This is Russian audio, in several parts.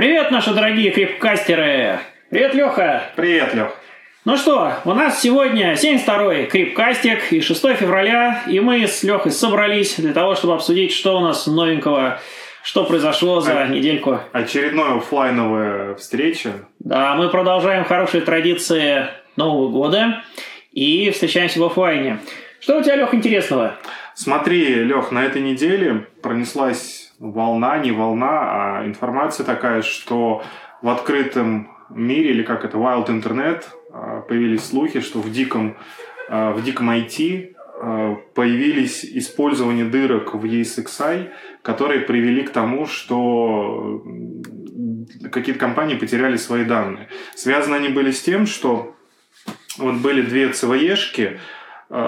Привет, наши дорогие крипкастеры! Привет, Леха! Привет, Лех! Ну что, у нас сегодня 72-й крипкастик и 6 февраля, и мы с Лехой собрались для того, чтобы обсудить, что у нас новенького, что произошло за А- недельку. Очередная оффлайновая встреча. Да, мы продолжаем хорошие традиции Нового года и встречаемся в офлайне. Что у тебя, Лех, интересного? Смотри, Лех, на этой неделе пронеслась волна, не волна, а информация такая, что в открытом мире, или как это, Wild Internet, а, появились слухи, что в диком, а, в диком IT а, появились использование дырок в ESXi, которые привели к тому, что какие-то компании потеряли свои данные. Связаны они были с тем, что вот были две ЦВЕшки, э,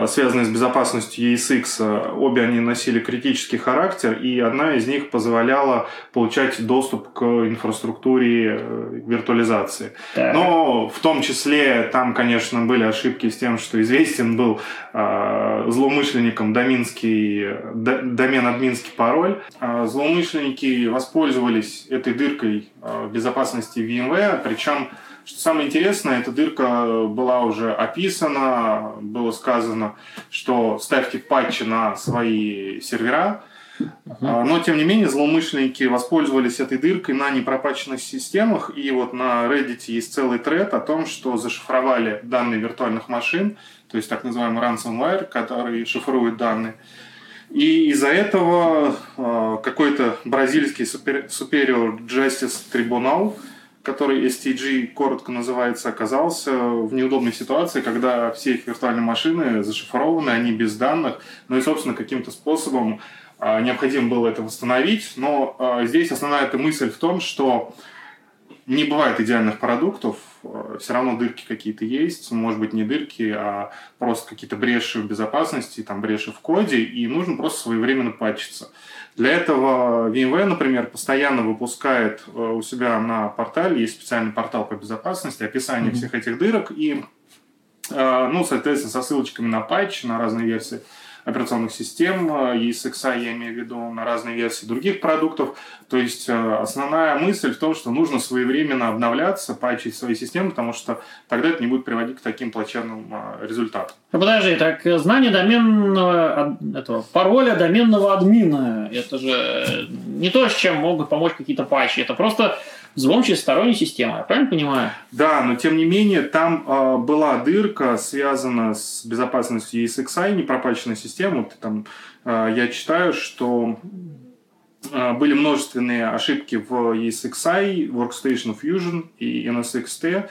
связанные с безопасностью ESX. Э, Обе они носили критический характер, и одна из них позволяла получать доступ к инфраструктуре э, виртуализации. Так. Но в том числе там, конечно, были ошибки с тем, что известен был э, злоумышленникам доминский, д- домен админский пароль. Э, злоумышленники воспользовались этой дыркой э, безопасности VMware, причем что самое интересное, эта дырка была уже описана, было сказано, что ставьте патчи на свои сервера, а, но, тем не менее, злоумышленники воспользовались этой дыркой на непропаченных системах. И вот на Reddit есть целый тред о том, что зашифровали данные виртуальных машин, то есть так называемый ransomware, который шифрует данные. И из-за этого э, какой-то бразильский Superior Justice Tribunal, который STG коротко называется, оказался в неудобной ситуации, когда все их виртуальные машины зашифрованы, они без данных, ну и, собственно, каким-то способом а, необходимо было это восстановить, но а, здесь основная эта мысль в том, что не бывает идеальных продуктов, все равно дырки какие-то есть, может быть не дырки, а просто какие-то бреши в безопасности, там бреши в коде, и нужно просто своевременно патчиться. Для этого VMware, например, постоянно выпускает э, у себя на портале, есть специальный портал по безопасности, описание Мгм. всех этих дырок и, э, ну, соответственно, со ссылочками на патч, на разные версии операционных систем, э, ESXi, я имею в виду, на разные версии других продуктов. То есть э, основная мысль в том, что нужно своевременно обновляться, патчить свои системы, потому что тогда это не будет приводить к таким плачевным э, результатам. Ну, подожди, так э, знание доменного этого пароля доменного админа, это же э, не то, с чем могут помочь какие-то патчи, это просто взлом через стороннюю систему, я правильно понимаю? Да, но тем не менее там э, была дырка, связана с безопасностью ESXi, непропаченной системы. Вот там э, я читаю, что э, были множественные ошибки в ESXi, Workstation Fusion и NSXT,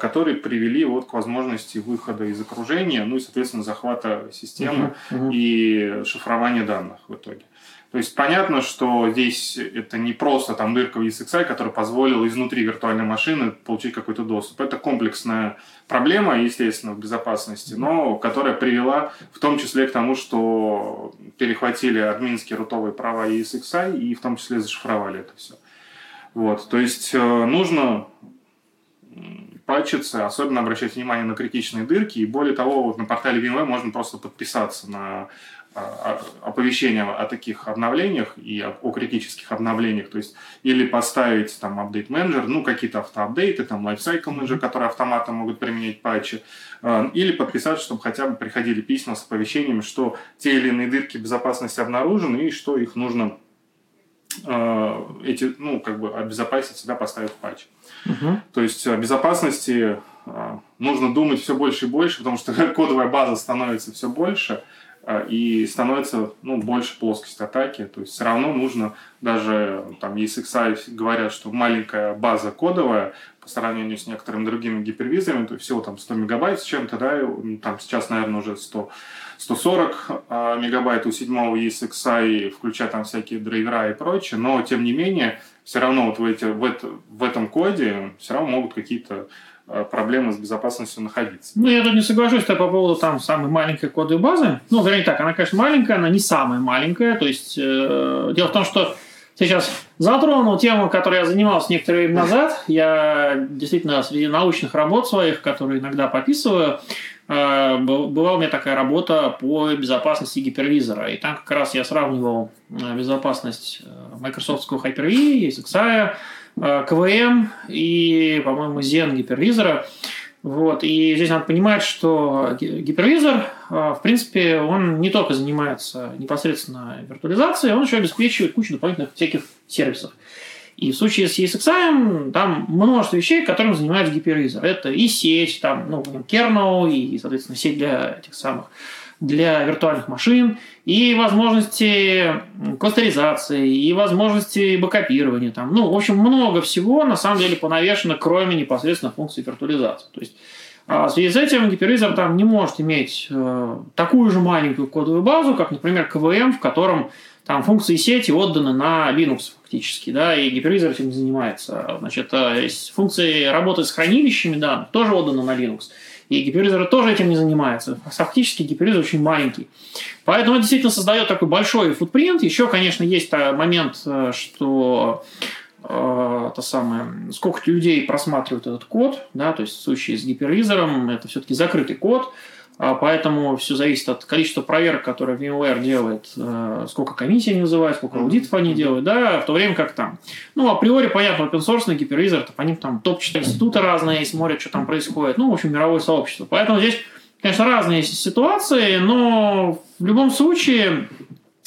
которые привели вот к возможности выхода из окружения, ну и, соответственно, захвата системы Мгм, мгм. и шифрования данных в итоге. То есть понятно, что здесь это не просто там дырка в ESXi, которая позволила изнутри виртуальной машины получить какой-то доступ. Это комплексная проблема, естественно, в безопасности, но которая привела в том числе к тому, что перехватили админские рутовые права ESXi и в том числе зашифровали это все. Вот, то есть э, нужно патчиться, особенно обращать внимание на критичные дырки. И более того, вот на портале VMware можно просто подписаться на оповещения о таких обновлениях и о, о критических обновлениях. То есть или поставить там апдейт менеджер, ну какие-то автоапдейты, там lifecycle менеджер, которые автоматом могут применять патчи, э, или подписаться, чтобы хотя бы приходили письма с оповещениями, что те или иные дырки безопасности обнаружены и что их нужно э, эти, ну, как бы обезопасить себя, поставив патч. Мгм. То есть о безопасности э, нужно думать все больше и больше, потому что кодовая база становится все больше, и становится ну, больше плоскость атаки. То есть все равно нужно, даже там ESXi говорят, что маленькая база кодовая по сравнению с некоторыми другими гипервизорами, то есть всего там 100 мегабайт с чем-то, да, там сейчас, наверное, уже 100 140 а, мегабайт у седьмого ESXi, включая там всякие драйвера и прочее, но тем не менее, все равно вот в, эти, в, это, в этом коде все равно могут какие-то а, проблемы с безопасностью находиться. Ну, я тут не соглашусь по поводу там самой маленькой кодовой базы. Ну, вернее так, она, конечно, маленькая, она не самая маленькая. То есть, э, дело в том, что сейчас затронул тему, которой я занимался некоторое время назад. Я действительно среди научных работ своих, которые иногда пописываю, э, была у меня такая работа по безопасности гипервизора. И там как раз я сравнивал э, безопасность э, Microsoft Hyper-V, ESXi, КВМ и, по-моему, Zen гипервизора. Вот. И здесь надо понимать, что гипервизор, в принципе, он не только занимается непосредственно виртуализацией, он еще обеспечивает кучу дополнительных всяких сервисов. И в случае с ESXi там множество вещей, которым занимается гипервизор. Это и сеть, там, ну, kernel, и, соответственно, сеть для этих самых для виртуальных машин, и возможности кластеризации, и возможности бэкопирования. Там. Ну, в общем, много всего на самом деле понавешено, кроме непосредственно функции виртуализации. То есть а в связи с этим гипервизор там не может иметь э, такую же маленькую кодовую базу, как, например, КВМ, в котором там функции сети отданы на Linux фактически, да, и гипервизор этим занимается. Значит, э, функции работы с хранилищами данных тоже отданы на Linux. И гипервизор тоже этим не занимается. Фактически гипервизор очень маленький. Поэтому это действительно создает такой большой футпринт. Еще, конечно, есть э, момент, э, что э, то самое, сколько людей просматривают этот код, да, то есть в случае с гипервизором это все-таки закрытый код, а поэтому все зависит от количества проверок, которые VMware делает, э, сколько комиссий они вызывают, сколько аудитов они делают, да, в то время как там. Ну, априори, понятно, open source гипервизор, по ним там топ-4 институты разные, смотрят, что там происходит, ну, в общем, мировое сообщество. Поэтому здесь, конечно, разные ситуации, но в любом случае,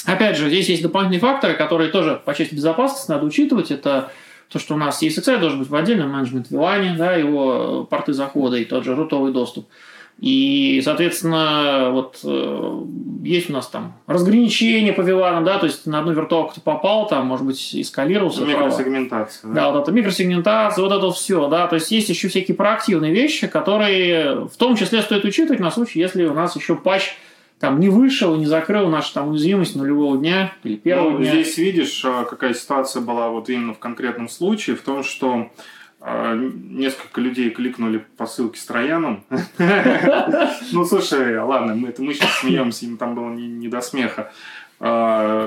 опять же, здесь есть дополнительные факторы, которые тоже по части безопасности надо учитывать. Это то, что у нас ESXi должен быть в отдельном менеджмент вилане, да, его порты захода и тот же рутовый доступ. И, соответственно, вот э, есть у нас там разграничение по виланам, да, то есть на одну виртуалку ты попал, там, может быть, эскалировался. Микросегментация. Да? да, вот это микросегментация, вот это все, да, то есть есть еще всякие проактивные вещи, которые в том числе стоит учитывать на случай, если у нас еще патч там не вышел, не закрыл нашу там уязвимость нулевого дня или первого ну, дня. Здесь видишь, а, какая ситуация была вот именно в конкретном случае, в том, что несколько людей кликнули по ссылке с Трояном. Ну, слушай, ладно, мы это мы сейчас смеемся, им там было не до смеха. А,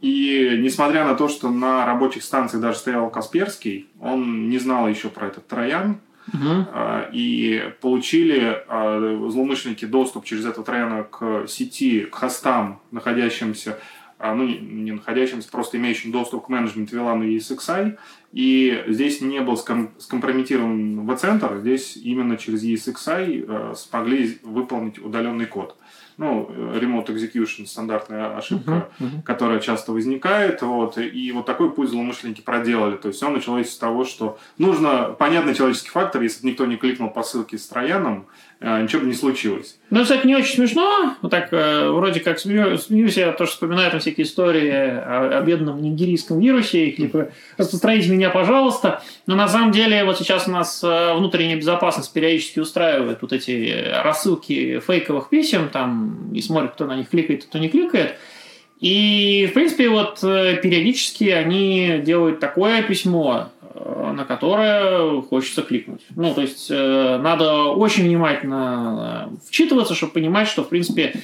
и несмотря на то, что на рабочих станциях даже стоял Касперский, он не знал еще про этот Троян, Uh-huh. И получили злоумышленники доступ через этот Трояна к сети, к хостам, находящимся а, ну, не находящимся, просто имеющим доступ к менеджменту VLAN и ESXi. И здесь не был скомпрометирован V-центр, здесь именно через ESXi э, смогли выполнить удаленный код ну, remote execution, стандартная ошибка, uh-huh, uh-huh. которая часто возникает, вот, и вот такой путь злоумышленники проделали, то есть все началось с того, что нужно понятный человеческий фактор, если бы никто не кликнул по ссылке с Трояном, э, ничего бы не случилось. Ну, кстати, не очень смешно, вот так, э, вроде как смеюсь, я тоже вспоминаю там всякие истории о, о бедном нигерийском вирусе, типа, распространите меня, пожалуйста, но на самом деле вот сейчас у нас э, внутренняя безопасность периодически устраивает вот эти рассылки фейковых писем, там, и смотрят, кто на них кликает, кто не кликает. И, в принципе, вот э, периодически они делают такое письмо, э, на которое хочется кликнуть. Ну, то есть, э, надо очень внимательно вчитываться, чтобы понимать, что, в принципе,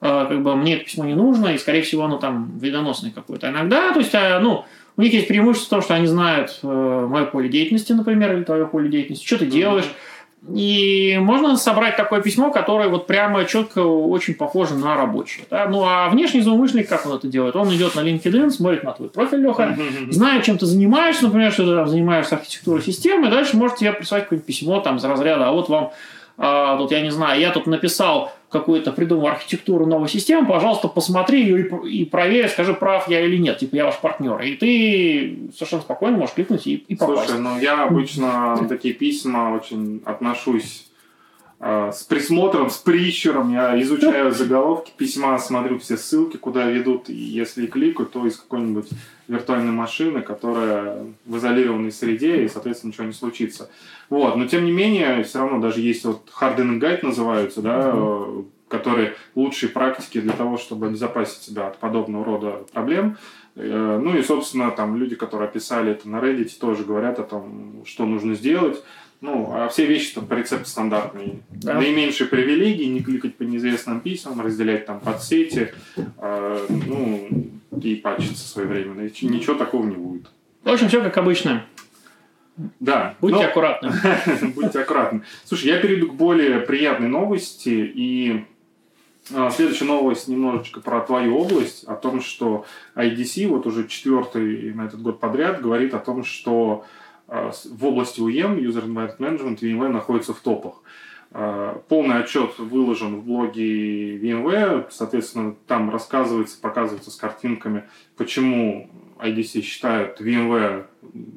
как бы мне это письмо не нужно, и, скорее всего, оно там вредоносное какое-то. Иногда, то есть, ну, у них есть преимущество в том, что они знают мое поле деятельности, например, или твое поле деятельности, что ты делаешь, и можно собрать такое письмо, которое вот прямо четко очень похоже на рабочее. Да? Ну а внешний злоумышленник, как он это делает? Он идет на LinkedIn, смотрит на твой профиль, Леха, знает, чем ты занимаешься, например, что ты там занимаешься архитектурой системы, дальше может тебе прислать какое-нибудь письмо там из разряда, а вот вам а, тут, я не знаю, я тут написал какую-то, придумал архитектуру новой системы, пожалуйста, посмотри ее и, и проверь, скажи, прав я или нет, типа я ваш партнер. И ты совершенно спокойно можешь кликнуть и, и попасть. Слушай, ну я обычно такие письма очень отношусь э, с присмотром, с прищуром. Я изучаю заголовки письма, смотрю все ссылки, куда ведут, и если кликаю, то из какой-нибудь виртуальной машины, которая в изолированной среде, и, соответственно, ничего не случится. Вот. Но, тем не менее, все равно даже есть вот hardening guide называются, да, mm-hmm. которые лучшие практики для того, чтобы обезопасить себя от подобного рода проблем. Э, ну и, собственно, там люди, которые описали это на Reddit, тоже говорят о том, что нужно сделать. Ну, а все вещи там по рецепту стандартные. Да. Наименьшие привилегии, не кликать по неизвестным письмам, разделять там подсети, э, ну, и патчиться своевременно. И ничего такого не будет. В общем, все как обычно. Да. Будьте но... аккуратны. Будьте аккуратны. Слушай, я перейду к более приятной новости. И а, следующая новость немножечко про твою область. О том, что IDC вот уже четвертый на этот год подряд говорит о том, что в области UEM, User Environment Management, VMware находится в топах. Полный отчет выложен в блоге VMware, соответственно, там рассказывается, показывается с картинками, почему IDC считают VMware,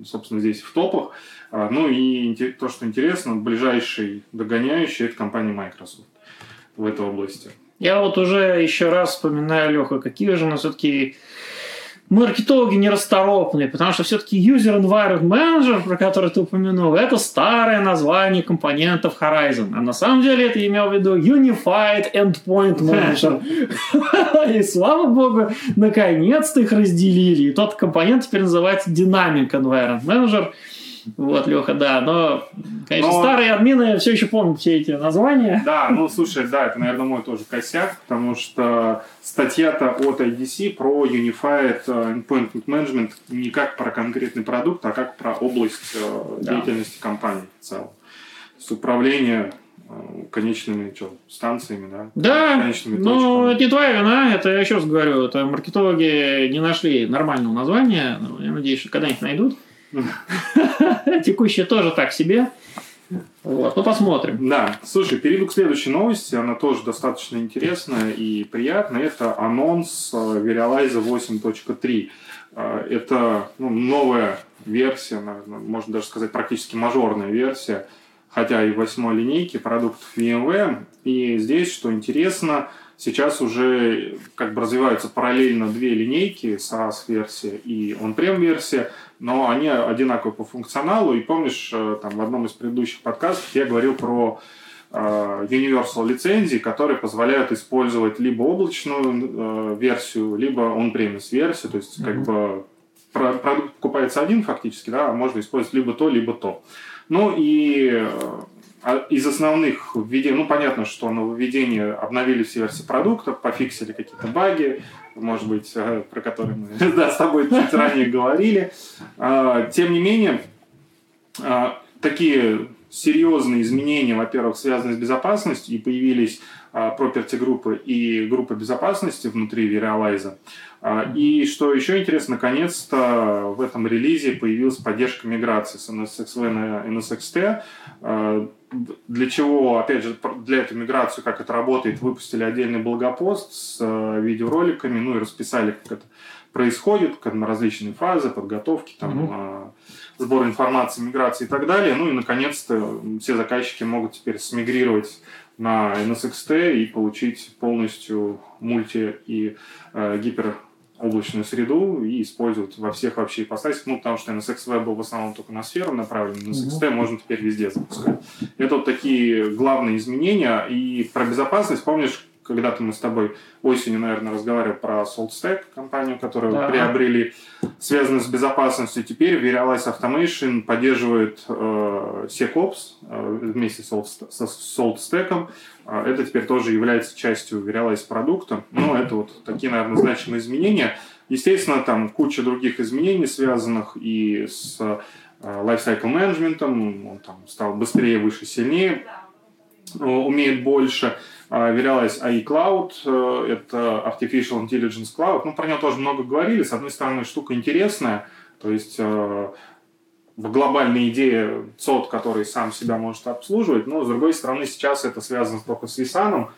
собственно, здесь в топах. Ну и то, что интересно, ближайший догоняющий – это компания Microsoft в этой области. Я вот уже еще раз вспоминаю, Леха, какие же у нас все-таки маркетологи нерасторопные, потому что все-таки User Environment Manager, про который ты упомянул, это старое название компонентов Horizon. А на самом деле это имел в виду Unified Endpoint Manager. И слава богу, наконец-то их разделили. И тот компонент теперь называется Dynamic Environment Manager – вот, Леха, да, но, конечно, но... старые админы все еще помнят все эти названия. Да, ну, слушай, да, это, наверное, мой тоже косяк, потому что статья-то от IDC про Unified э, Endpoint Management не как про конкретный продукт, а как про область э, да. деятельности компании в целом. То есть управление э, конечными что, станциями, да? Да, конечными но это не твоя вина, это я еще раз говорю, это маркетологи не нашли нормального названия, но я надеюсь, что когда-нибудь найдут. Текущая тоже так себе. Вот, ну посмотрим. Да, слушай, перейду к следующей новости, она тоже достаточно интересная и приятная. Это анонс э, Verialize 8.3. Э, это ну, новая версия, наверное, можно даже сказать практически мажорная версия, хотя и восьмой линейки продуктов VMware. И здесь, что интересно, Сейчас уже как бы развиваются параллельно две линейки, SaaS-версия и on-prem версия, но они одинаковы по функционалу. И помнишь, э, там в одном из предыдущих подкастов я говорил про э, Universal лицензии, которые позволяют использовать либо облачную э, версию, либо on-premise версию, то есть mm-hmm. как бы продукт покупается один фактически, да, а можно использовать либо то, либо то. Ну и из основных введений, ну, понятно, что нововведения обновили все версии продукта, пофиксили какие-то баги, может быть, э, про которые мы да, с тобой чуть ранее говорили. А, тем не менее, а, такие серьезные изменения, во-первых, связаны с безопасностью, и появились property группы и группа безопасности внутри Verialize. И что еще интересно, наконец-то в этом релизе появилась поддержка миграции с NSXV на NSXT для чего, опять же, для этой миграции, как это работает, выпустили отдельный блогопост с видеороликами, ну и расписали, как это происходит, как различные фазы подготовки, там, угу. Сбор информации, миграции и так далее. Ну и, наконец-то, все заказчики могут теперь смигрировать на NSXT и получить полностью мульти и э, гипер облачную среду и использовать во всех вообще ипостасях, ну, потому что NSX был в основном только на сферу направлен, NSXT mm-hmm. можно теперь везде запускать. Это вот такие главные изменения. И про безопасность, помнишь, когда-то мы с тобой осенью, наверное, разговаривали про SaltStack, компанию, которую да. приобрели, связанную с безопасностью. Теперь Verialize Automation поддерживает э, SecOps э, вместе с SaltStack. Э, это теперь тоже является частью Verialize продукта. Ну, это вот такие, наверное, значимые изменения. Естественно, там куча других изменений, связанных и с э, management, он там стал быстрее, выше, сильнее, умеет больше. Verialize AI Cloud, э, это Artificial Intelligence Cloud. Ну, про него тоже много говорили. С одной стороны, штука интересная, то есть э, глобальная идея ЦОД, который сам себя может обслуживать, но, с другой стороны, сейчас это связано только с Висаном.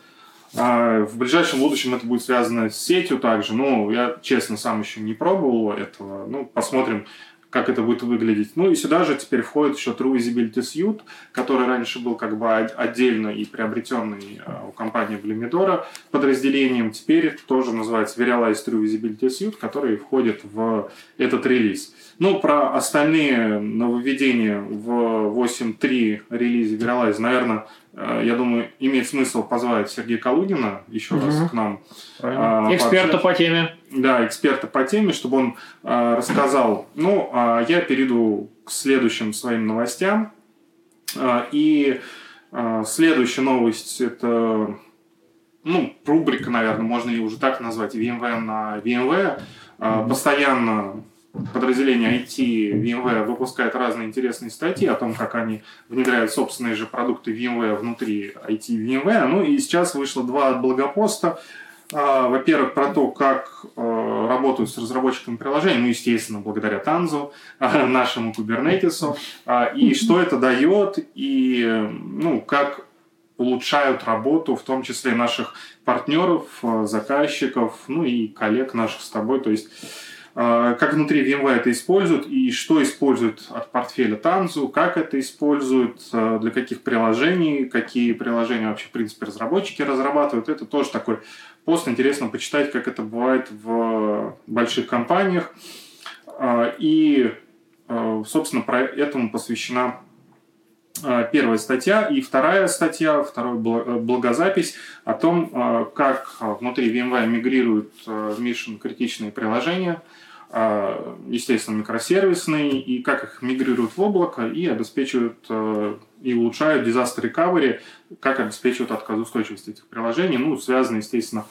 А в ближайшем будущем это будет связано с сетью также. Ну, я, честно, сам еще не пробовал этого. Ну, посмотрим, как это будет выглядеть. Ну и сюда же теперь входит еще True Visibility Suite, который раньше был как бы отдельно и приобретенный э, у компании Blumidora подразделением. Теперь тоже называется Verialize True Visibility Suite, который входит в этот релиз. Ну, про остальные нововведения в 8.3 релизе Verialize, наверное, Э, я думаю, имеет смысл позвать Сергея Калугина еще угу. раз к нам. А, эксперта по теме. Да, эксперта по теме, чтобы он а, рассказал. Ну, а я перейду к следующим своим новостям. А, и а, следующая новость это ну, рубрика, наверное, можно ее уже так назвать, VMware на VMware. Постоянно подразделение IT VMware выпускает разные интересные статьи о том, как они внедряют собственные же продукты VMware внутри IT VMware. Ну и сейчас вышло два благопоста. А, во-первых, про то, как э, работают с разработчиками приложений, ну, естественно, благодаря Танзу, нашему Kubernetes, и что это дает, и ну, как улучшают работу, в том числе наших партнеров, э, заказчиков, ну и коллег наших с тобой. То есть как внутри VMware это используют и что используют от портфеля Tanzu, как это используют, э, для каких приложений, какие приложения вообще, в принципе, разработчики разрабатывают. Это тоже такой пост. Интересно почитать, как это бывает в больших компаниях. И, собственно, про этому посвящена первая статья. И вторая статья, второй э, благозапись о том, э, как внутри VMware мигрируют Mission критичные приложения, естественно, микросервисные, и как их мигрируют в облако и обеспечивают и улучшают disaster recovery, как обеспечивают отказоустойчивость этих приложений, ну, связано, естественно,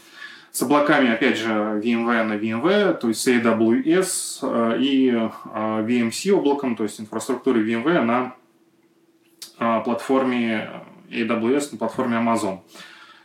с облаками, опять же, VMware на VMware, то есть AWS и VMC облаком, то есть инфраструктуры VMware на платформе AWS, на платформе Amazon.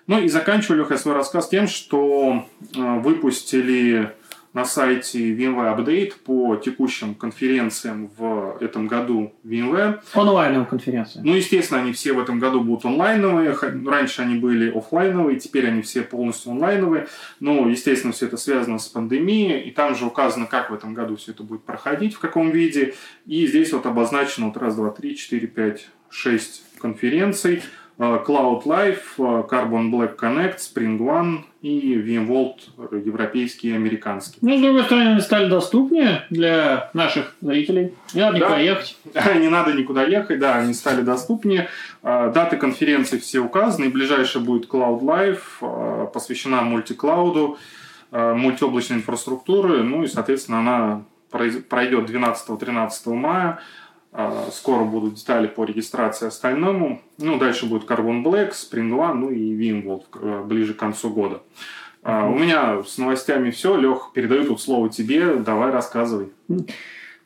Ну и заканчиваю я свой рассказ тем, что э, выпустили на сайте VMware Update по текущим конференциям в этом году VMware. Онлайновые конференции. Ну, естественно, они все в этом году будут онлайновые. Раньше они были офлайновые, теперь они все полностью онлайновые. Но, естественно, все это связано с пандемией. И там же указано, как в этом году все это будет проходить, в каком виде. И здесь вот обозначено вот раз, два, три, четыре, пять, шесть конференций. Э, Cloud Life, э, Carbon Black Connect, Spring One и VMworld европейский и американский. Ну, с другой стороны, они стали доступнее для наших зрителей. Не надо никуда да. ехать. Не надо никуда ехать, да, они стали доступнее. Э, даты конференции все указаны. Ближайшая будет Cloud Life, посвящена мультиклауду, мультиоблачной инфраструктуры. Ну и, соответственно, она пройдет 12-13 мая. А, скоро будут детали по регистрации остальному. Ну, дальше будет Carbon Black, Spring One, ну и VMworld э, ближе к концу года. Mm-hmm. У меня с новостями все. Лех, передаю тут слово тебе. Давай рассказывай.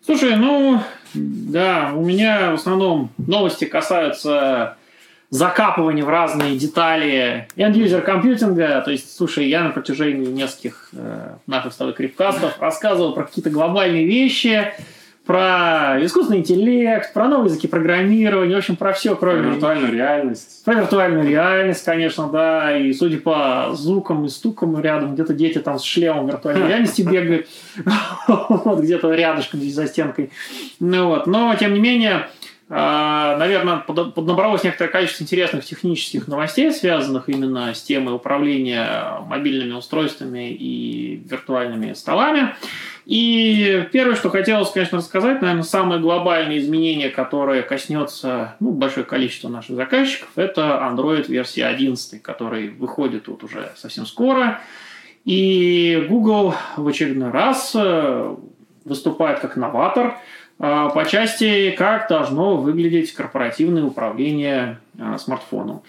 Слушай, ну, да, у меня в основном новости касаются закапывания в разные детали end-user компьютинга. То есть, слушай, я на протяжении нескольких э, наших с тобой крипкастов рассказывал про какие-то глобальные вещи, про искусственный интеллект, про новые языки программирования, в общем, про все, кроме... Про виртуальную реальность. Про виртуальную реальность, конечно, да, и судя по звукам и стукам рядом, где-то дети там с шлемом виртуальной реальности бегают, вот где-то рядышком здесь за стенкой. Ну вот, но, тем не менее, наверное, поднабралось некоторое количество интересных технических новостей, связанных именно с темой управления мобильными устройствами и виртуальными столами. И первое, что хотелось, конечно, рассказать, наверное, самое глобальное изменение, которое коснется ну, большое количество наших заказчиков, это Android версия 11, который выходит вот уже совсем скоро. И Google в очередной раз э, выступает как новатор по части, как должно выглядеть корпоративное управление э, смартфоном.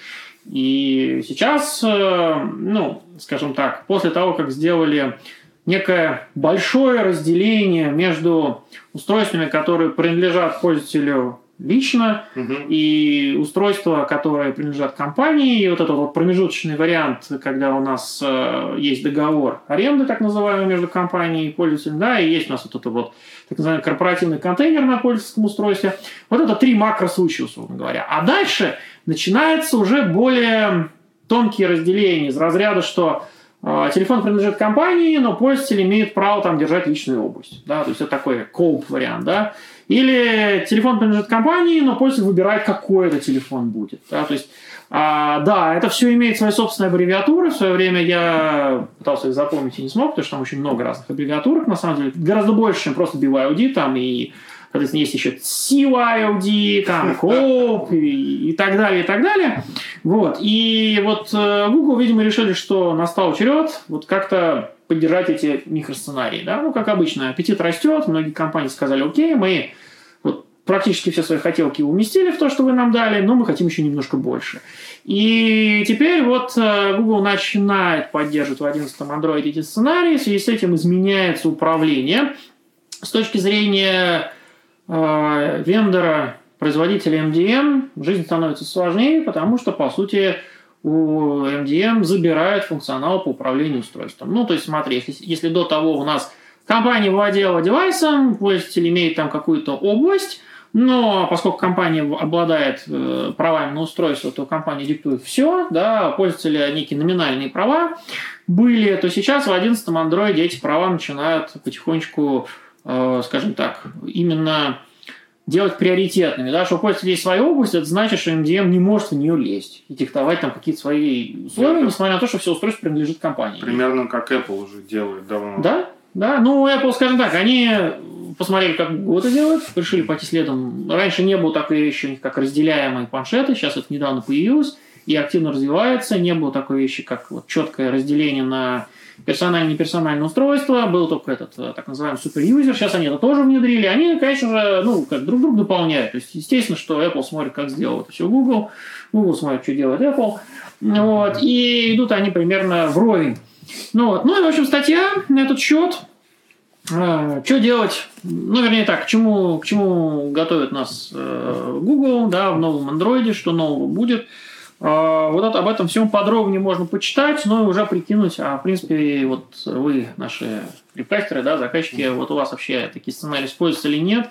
И сейчас, ну, скажем так, после того, как сделали некое большое разделение между устройствами, которые принадлежат пользователю лично, угу. и устройства, которые принадлежат компании, и вот этот вот промежуточный вариант, когда у нас э, есть договор аренды, так называемый, между компанией и пользователем, да, и есть у нас вот это вот так называемый корпоративный контейнер на пользовательском устройстве. Вот это три макросучья, условно говоря. А дальше начинается уже более тонкие разделения из разряда, что а, телефон принадлежит компании, но пользователь имеет право там держать личную область. Да? То есть это такой коуп вариант. Да? Или телефон принадлежит компании, но пользователь выбирает, какой это телефон будет. Да? То есть, а, да, это все имеет свои собственные аббревиатуры. В свое время я пытался их запомнить и не смог, потому что там очень много разных аббревиатурок, на самом деле. Гораздо больше, чем просто BYOD там и Соответственно, есть еще CYOD, там, COP и, и так далее, и так далее. Вот. И вот э, Google, видимо, решили, что настал черед вот как-то поддержать эти микросценарии. Да? Ну, как обычно, аппетит растет, многие компании сказали, окей, мы вот практически все свои хотелки уместили в то, что вы нам дали, но мы хотим еще немножко больше. И теперь вот э, Google начинает поддерживать в 11 Android эти сценарии, в связи с этим изменяется управление. С точки зрения э, вендора, производителя MDM, жизнь становится сложнее, потому что, по сути, у MDM забирают функционал по управлению устройством. Ну, то есть, смотри, если, если до того у нас компания владела девайсом, пользователь имеет там какую-то область, но поскольку компания обладает э, правами на устройство, то компания диктует все, да, пользователи некие номинальные права были, то сейчас в 11 Android эти права начинают потихонечку, э, скажем так, именно делать приоритетными. Да, что у пользователя есть своя область, это значит, что MDM не может в нее лезть и диктовать там какие-то свои условия, несмотря на то, что все устройство принадлежит компании. Примерно как Apple уже делает давно. Да, да. Ну, Apple, скажем так, они посмотрели, как Google это делает, решили пойти следом. Раньше не было такой вещи, как разделяемые планшеты, сейчас это недавно появилось и активно развивается. Не было такой вещи, как вот четкое разделение на неперсональное устройство, был только этот э, так называемый суперюзер, сейчас они это тоже внедрили, они, конечно же, ну, как друг друга дополняют, то есть, естественно, что Apple смотрит, как сделал это все Google, Google смотрит, что делает Apple, вот, и идут они примерно вровень. Ну, вот. ну и, в общем, статья на этот счет, э, что делать, ну, вернее так, к чему, к чему готовит нас э, Google, да, в новом Android, что нового будет – а, вот об этом всем подробнее можно почитать, но уже прикинуть, а в принципе, вот вы, наши репкастеры, да, заказчики, вот у вас вообще такие сценарии используются или нет,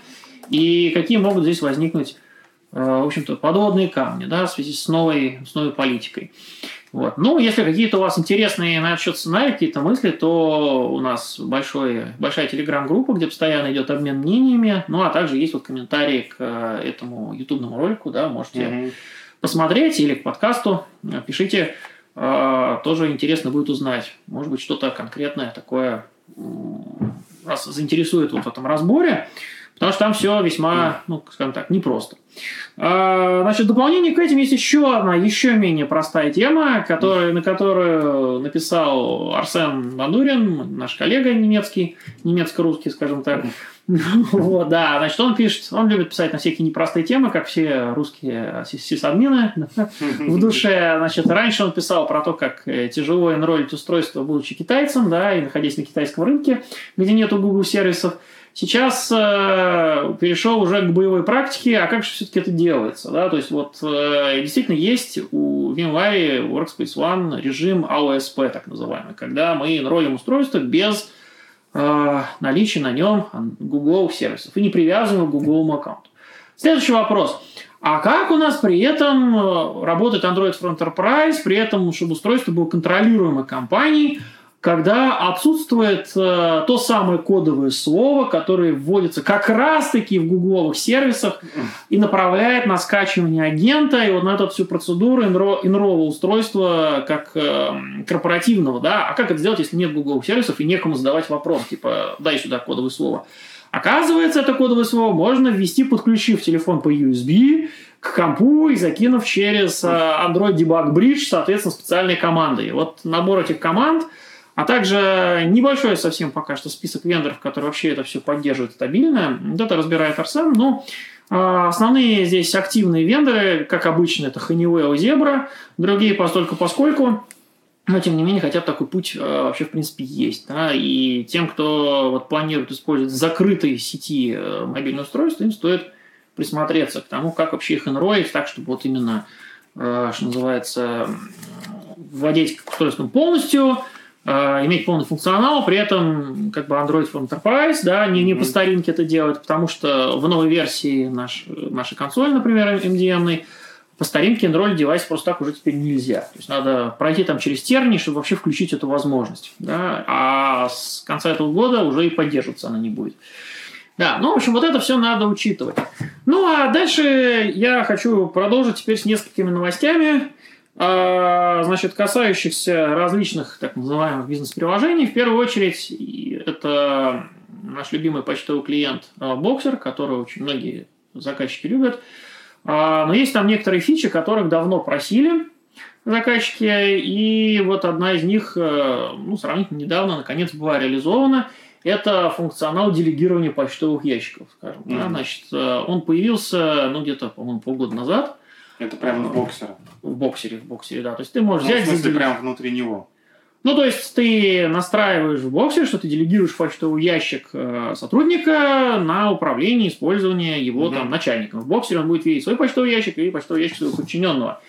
и какие могут здесь возникнуть, а, в общем-то, подводные камни, да, в связи с новой, с новой политикой. Вот. Ну, если какие-то у вас интересные на этот счет сценарии, какие-то мысли, то у нас большой, большая телеграм-группа, где постоянно идет обмен мнениями, ну, а также есть вот комментарии к э, этому ютубному ролику, да, можете mm-hmm посмотреть или к подкасту, пишите, а, тоже интересно будет узнать. Может быть, что-то конкретное такое вас заинтересует вот в этом разборе, потому что там все весьма, ну, скажем так, непросто. А, значит, в дополнение к этим есть еще одна, еще менее простая тема, которая, на которую написал Арсен Бандурин, наш коллега немецкий, немецко-русский, скажем так. Вот, да, значит, он пишет, он любит писать на всякие непростые темы, как все русские сисадмины в душе. Значит, раньше он писал про то, как э, тяжело энролить устройство, будучи китайцем, да, и находясь на китайском рынке, где нету Google сервисов. Сейчас э, перешел уже к боевой практике, а как же все-таки это делается? Да? То есть вот э, действительно есть у VMware Workspace ONE режим AOSP, так называемый, когда мы ролим устройство без э, наличия на нем Google сервисов и не привязываем к Google аккаунту. Следующий вопрос. А как у нас при этом э, работает Android for Enterprise, при этом, чтобы устройство было контролируемой компанией, когда отсутствует э, то самое кодовое слово, которое вводится как раз-таки в гугловых сервисах и направляет на скачивание агента и вот на эту всю процедуру инрового устройства как э, корпоративного, да, а как это сделать, если нет гугловых сервисов и некому задавать вопрос, типа, дай сюда кодовое слово. Оказывается, это кодовое слово можно ввести, подключив телефон по USB к компу и закинув через э, Android Debug Bridge, соответственно, специальной командой. Вот набор этих команд – а также небольшой совсем пока что список вендоров, которые вообще это все поддерживают стабильно. Вот это разбирает Арсен. Но а, основные здесь активные вендоры, как обычно, это Honeywell и Zebra. Другие постольку поскольку но, тем не менее, хотя такой путь э, вообще, в принципе, есть. Да? И тем, кто вот, планирует использовать закрытые сети э, мобильное устройство, им стоит присмотреться к тому, как вообще их инроить, так, чтобы вот именно, э, что называется, владеть устройством полностью, иметь полный функционал, при этом как бы Android for Enterprise, да, не, не по старинке это делать, потому что в новой версии наш, нашей консоли, например, MDM, по старинке Android девайс просто так уже теперь нельзя. То есть надо пройти там через тернии, чтобы вообще включить эту возможность. Да? А с конца этого года уже и поддерживаться она не будет. Да, ну, в общем, вот это все надо учитывать. Ну, а дальше я хочу продолжить теперь с несколькими новостями, значит, касающихся различных так называемых бизнес-приложений. В первую очередь, это наш любимый почтовый клиент Boxer, который очень многие заказчики любят. А, но есть там некоторые фичи, которых давно просили заказчики, и вот одна из них, э, ну, сравнительно недавно, наконец, была реализована. Это функционал делегирования почтовых ящиков, скажем. Mm-hmm. Да? Значит, э, он появился, ну, где-то, по-моему, полгода назад. Это прямо в боксере. В боксере, в боксере, да. То есть ты можешь ну, взять... В смысле, прямо внутри него. Ну, то есть ты настраиваешь в боксе, что ты делегируешь почтовый ящик э, сотрудника на управление, использование его угу. там начальником. В боксере он будет видеть свой почтовый ящик и почтовый ящик своего подчиненного.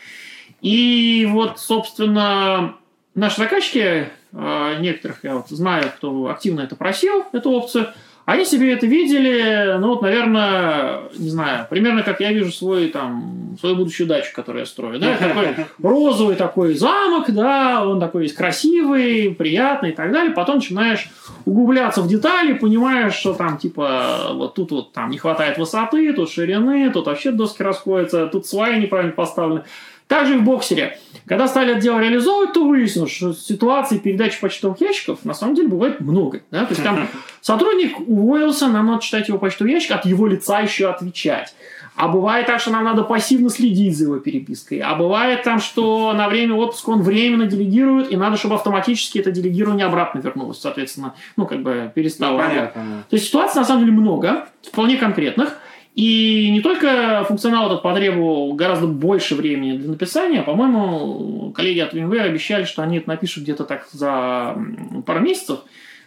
И вот, собственно, наши заказчики, э, некоторых я вот знаю, кто активно это просил, эту опцию, они себе это видели, ну вот, наверное, не знаю, примерно как я вижу свой там, свою будущую дачу, которую я строю. Да? Такой розовый такой замок, да, он такой весь красивый, приятный и так далее. Потом начинаешь углубляться в детали, понимаешь, что там типа вот тут вот там не хватает высоты, тут ширины, тут вообще доски расходятся, тут сваи неправильно поставлены. Также и в боксере. Когда стали это дело реализовывать, то выяснилось, что ситуаций передачи почтовых ящиков на самом деле бывает много. Да? То есть там сотрудник уволился, нам надо читать его почтовый ящик, от его лица еще отвечать. А бывает так, что нам надо пассивно следить за его перепиской. А бывает там, что на время отпуска он временно делегирует, и надо, чтобы автоматически это делегирование обратно вернулось, соответственно, ну, как бы перестало. Ну, понятно. То есть ситуаций на самом деле много, вполне конкретных. И не только функционал этот потребовал гораздо больше времени для написания, по-моему, коллеги от VMware обещали, что они это напишут где-то так за пару месяцев,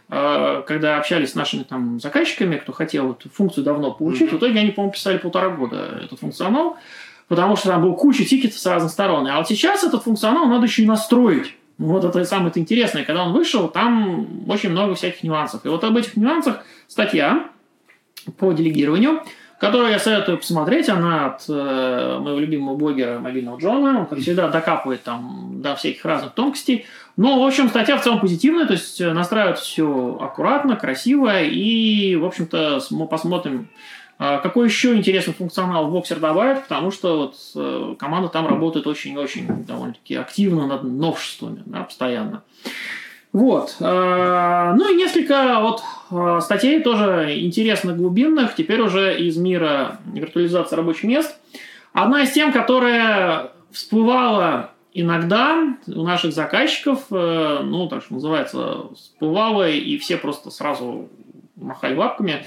а, когда общались с нашими там заказчиками, кто хотел эту функцию давно получить, mm-hmm. в итоге они, по-моему, писали полтора года этот функционал, потому что там был куча тикетов с разных сторон. А вот сейчас этот функционал надо еще и настроить. Вот это самое интересное. Когда он вышел, там очень много всяких нюансов. И вот об этих нюансах статья по делегированию – которую я советую посмотреть. Она от э, моего любимого блогера мобильного Джона. Он, как всегда, докапывает там до всяких разных тонкостей. Но, в общем, статья в целом позитивная, то есть э, настраивает все аккуратно, красиво. И, в общем-то, мы посмотрим, э, какой еще интересный функционал боксер добавит, потому что вот э, команда там работает очень-очень довольно-таки активно над новшествами, да, постоянно. Вот. Э, ну и несколько вот статей тоже интересных, глубинных, теперь уже из мира виртуализации рабочих мест. Одна из тем, которая всплывала иногда у наших заказчиков, э, ну, так что называется, всплывала, и все просто сразу махали лапками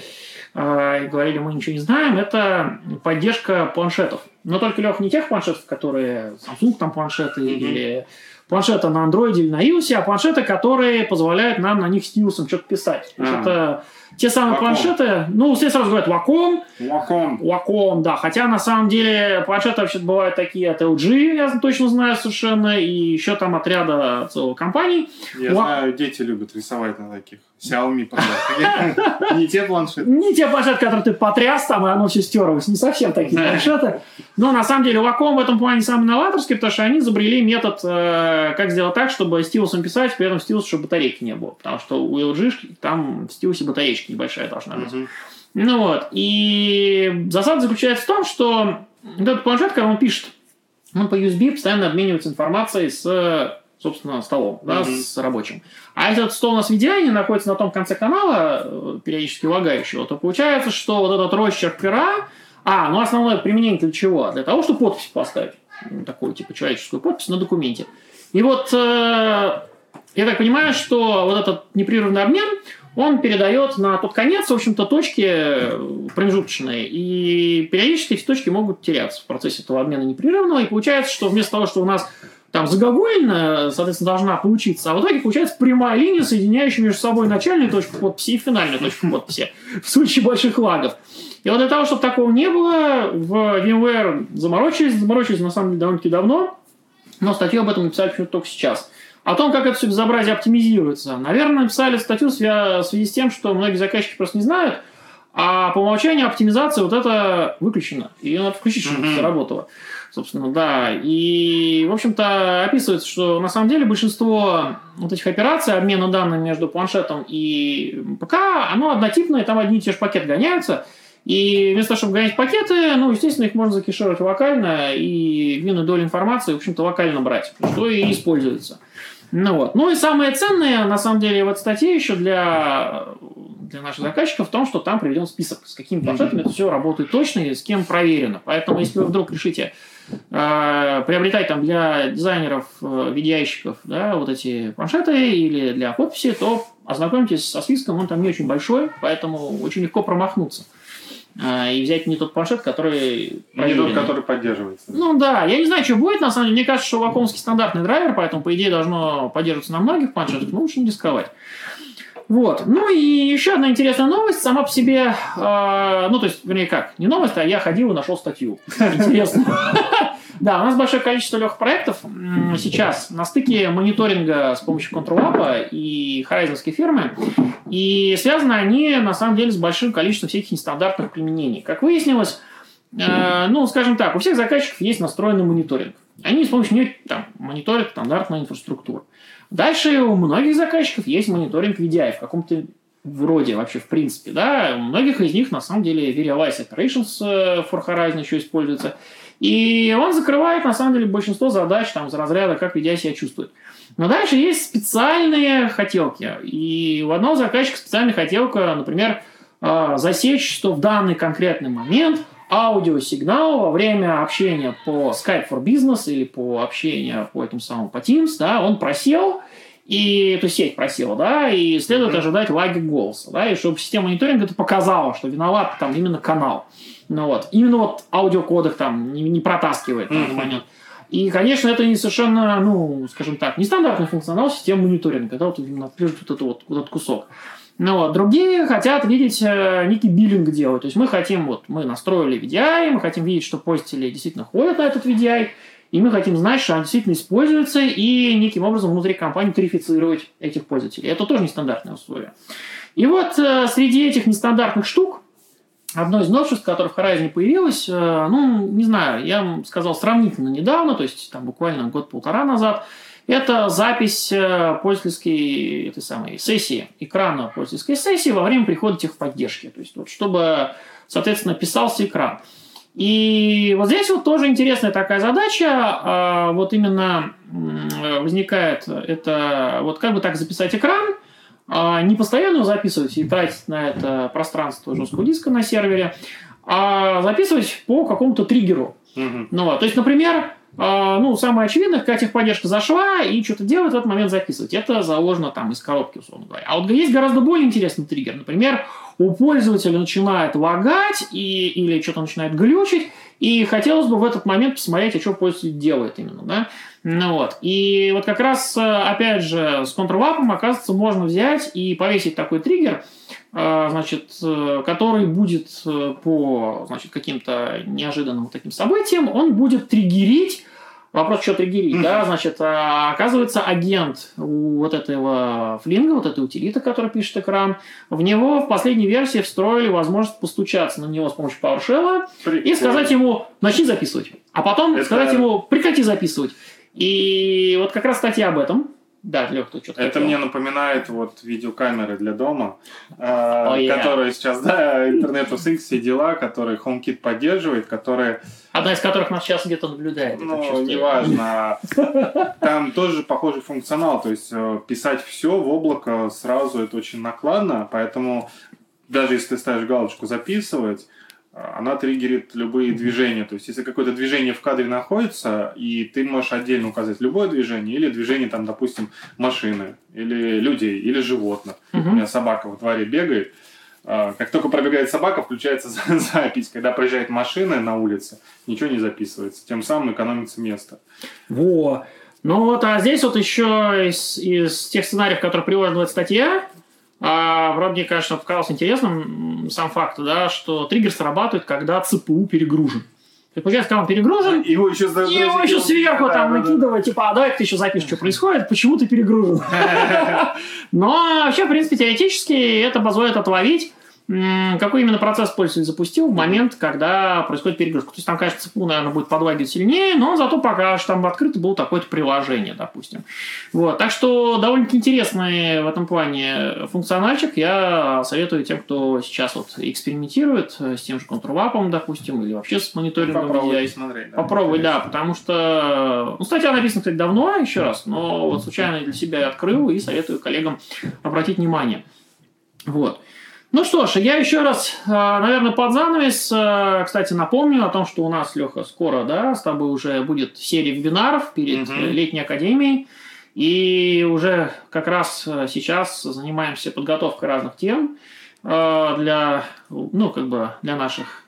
и говорили, мы ничего не знаем, это поддержка планшетов. Но только, Лех, не тех планшетов, которые Samsung там планшеты mm-hmm. или планшета на андроиде или на iOS, а планшеты, которые позволяют нам на них стилусом что-то писать. То есть а. это те самые Wacom. планшеты, ну, все сразу говорят Wacom. Wacom. Wacom, да. Хотя, на самом деле, планшеты вообще бывают такие от LG, я точно знаю совершенно, и еще там от ряда целого компаний. Я Wa- знаю, дети любят рисовать на таких. Xiaomi Не те планшеты. Не те планшеты, которые ты потряс там, и оно все стерлось. Не совсем такие планшеты. Но на самом деле Wacom в этом плане самый новаторский, потому что они изобрели метод, э, как сделать так, чтобы стилусом писать, при этом стилус, чтобы батарейки не было. Потому что у LG там в стилусе батареечка небольшая должна быть. Ну вот. И засада заключается в том, что этот планшет, когда он пишет, он по USB постоянно обменивается информацией с собственно, столом, да, mm-hmm. с рабочим. А если этот стол у нас в идеале находится на том конце канала, э, периодически лагающего, то получается, что вот этот росчерк пера, а, ну основное применение для чего? Для того, чтобы подпись поставить. Такую, типа, человеческую подпись на документе. И вот э, я так понимаю, что вот этот непрерывный обмен, он передает на тот конец, в общем-то, точки э, промежуточные. И периодически эти точки могут теряться в процессе этого обмена непрерывного. И получается, что вместо того, что у нас там загогулина, соответственно, должна получиться, а в итоге получается прямая линия, соединяющая между собой начальную точку подписи и финальную точку подписи в случае больших лагов. И вот для того, чтобы такого не было, в VMware заморочились, заморочились на самом деле довольно-таки давно, но статью об этом написали только сейчас. О том, как это все безобразие оптимизируется. Наверное, написали статью в связи с тем, что многие заказчики просто не знают, а по умолчанию оптимизация вот это выключена. Ее надо включить, чтобы это заработало. Собственно, да. И, в общем-то, описывается, что на самом деле большинство вот этих операций, обмена данными между планшетом и ПК, оно однотипное, там одни и те же пакеты гоняются. И вместо того, чтобы гонять пакеты, ну, естественно, их можно закишировать локально и львиную долю информации, в общем-то, локально брать, что и используется. Ну вот. Ну и самое ценное, на самом деле, в этой статье еще для, для наших заказчиков в том, что там приведен список, с какими планшетами это все работает точно и с кем проверено. Поэтому, если вы вдруг решите э, приобретать там для дизайнеров, э, видеоящиков, да, вот эти планшеты или для подписи, то ознакомьтесь со списком, он там не очень большой, поэтому очень легко промахнуться. А, и взять не тот планшет, который... Не тот, который поддерживается. Ну да, я не знаю, что будет, на самом деле. Мне кажется, что вакуумский стандартный драйвер, поэтому, по идее, должно поддерживаться на многих планшетах, но лучше не рисковать. Вот. Ну и еще одна интересная новость. Сама по себе, э, ну то есть, вернее как, не новость, а я ходил и нашел статью. Интересно. Да, у нас большое количество легких проектов сейчас на стыке мониторинга с помощью ControlApp и хорайзонской фирмы. И связаны они, на самом деле, с большим количеством всяких нестандартных применений. Как выяснилось, э, ну, скажем так, у всех заказчиков есть настроенный мониторинг. Они с помощью него там, мониторят стандартную инфраструктуру. Дальше у многих заказчиков есть мониторинг VDI в каком-то вроде вообще в принципе, да, у многих из них на самом деле Verialize Operations э, for Horizon еще используется, и он закрывает на самом деле большинство задач там из разряда, как VDI себя чувствует. Но дальше есть специальные хотелки, и у одного заказчика специальная хотелка, например, э, засечь, что в данный конкретный момент аудиосигнал во время общения по Skype for Business или по общению по этому самому по Teams, да, он просел, и эту сеть просила, да, и следует ожидать лаги голоса, да, и чтобы система мониторинга это показала, что виноват там именно канал. Ну вот, именно вот аудиокодек там не, не протаскивает на момент. И, конечно, это не совершенно, ну, скажем так, нестандартный функционал системы мониторинга. Это вот именно вот этот вот, вот этот кусок. Ну, вот. Другие хотят видеть э, некий биллинг делать. То есть мы хотим, вот, мы настроили VDI, мы хотим видеть, что пользователи действительно ходят на этот VDI, и мы хотим знать, что он действительно используется, и неким образом внутри компании тарифицировать этих пользователей. Это тоже нестандартное условие. И вот э, среди этих нестандартных штук, одно из новшеств, которое в Horizon появилось, э, ну, не знаю, я вам сказал сравнительно недавно, то есть там буквально год-полтора назад, это запись э, пользовательской этой самой сессии, экрана пользовательской сессии во время прихода техподдержки. То есть, вот, чтобы, соответственно, писался экран. И вот здесь вот тоже интересная такая задача, а, вот именно возникает это, вот как бы так записать экран, не постоянно записывать и тратить на это пространство жесткого диска на сервере, а записывать по какому-то триггеру. Угу. Ну, вот. То есть, например, а, ну, самое очевидное, когда техподдержка зашла и что-то делает, в этот момент записывать. Это заложено там из коробки, условно говоря. А вот есть гораздо более интересный триггер. Например, у пользователя начинает лагать и, или что-то начинает глючить, и хотелось бы в этот момент посмотреть, а что пользователь делает именно, да. Ну вот. И вот как раз, опять же, с контрвапом, оказывается, можно взять и повесить такой триггер, а, значит, э, который будет э, по значит, каким-то неожиданным таким событиям, он будет триггерить Вопрос, что триггерить, да, значит, а, оказывается, агент у вот этого флинга, вот этой утилиты, который пишет экран, в него в последней версии встроили возможность постучаться на него с помощью PowerShell и сказать ему, начни записывать. А потом Это... сказать ему, прекрати записывать. И вот как раз статья об этом. Да, Лех, ты что-то Это хотел. мне напоминает вот видеокамеры для дома, oh, yeah. которые сейчас, да, интернет UX, все дела, которые HomeKit поддерживает, которые... Одна из которых нас сейчас где-то наблюдает. Ну, неважно. Там тоже похожий функционал, то есть э, писать все в облако сразу это очень накладно, поэтому даже если ты ставишь галочку «записывать», она триггерит любые движения. То есть, если какое-то движение в кадре находится, и ты можешь отдельно указать любое движение, или движение, там, допустим, машины, или людей, или животных. Угу. У меня собака во дворе бегает. А, как только пробегает собака, включается запись. Когда проезжает машина на улице, ничего не записывается. Тем самым экономится место. Во! Ну вот, а здесь вот еще из, из тех сценариев, которые этой статье, а, вроде мне, конечно, показалось интересным сам факт, да, что триггер срабатывает, когда ЦПУ перегружен. То есть, получается, когда он перегружен, его еще, его еще сверху да, там да, накидывать, да. типа, а давай ты еще запишешь, что происходит, почему ты перегружен. Но вообще, в принципе, теоретически это позволит отловить какой именно процесс пользователь запустил в момент, когда происходит перегрузка. То есть там, конечно, ЦПУ, наверное, будет подлагивать сильнее, но зато пока что там открыто было такое-то приложение, допустим. Вот. Так что довольно-таки интересный в этом плане функциональчик. Я советую тем, кто сейчас вот экспериментирует с тем же контрвапом, допустим, или вообще с мониторингом Попробуй посмотреть. Да, Попробуй, да, потому что... Ну, статья написана, кстати, давно, еще раз, но вот случайно для себя открыл и советую коллегам обратить внимание. Вот. Ну что ж, я еще раз, э, наверное, под занавес, э, кстати, напомню о том, что у нас, Леха, скоро, да, с тобой уже будет серия вебинаров перед угу. летней академией. И уже как раз сейчас занимаемся подготовкой разных тем для, ну, как бы для наших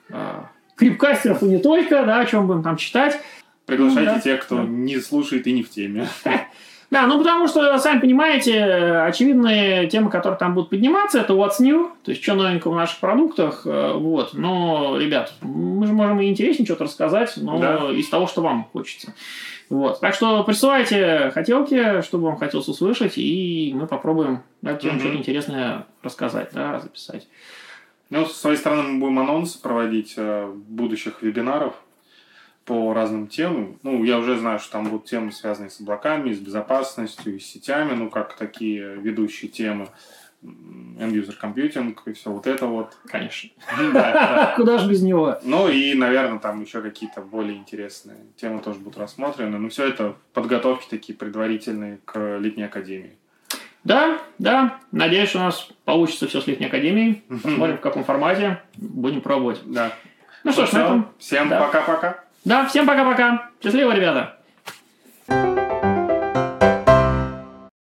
крипкастеров и не только, да, о чем будем там читать. Приглашайте ну, да, тех, кто да. не слушает и не в теме. Да, ну потому что, сами понимаете, очевидные темы, которые там будут подниматься, это what's new, то есть что новенького в наших продуктах, э, вот. Но, ребят, мы же можем и интереснее что-то рассказать, но да. из того, что вам хочется. Вот. Так что присылайте хотелки, чтобы вам хотелось услышать, и мы попробуем эту тему mm-hmm. что-то интересное рассказать, да, записать. Ну, с своей стороны, мы будем анонсы проводить э, будущих вебинаров по разным темам. Ну, я уже знаю, что там будут темы, связанные с облаками, с безопасностью, с сетями, ну, как такие ведущие темы. End-user computing и все вот это вот. Конечно. Куда же без него? Ну и, наверное, там еще какие-то более интересные темы тоже будут рассмотрены. Но все это подготовки такие предварительные к летней академии. Да, да. Надеюсь, у нас получится все с летней академией. Посмотрим, в каком формате. Будем пробовать. Да. Ну что ж, на этом. Всем пока-пока. Да, всем пока-пока. Счастливо, ребята.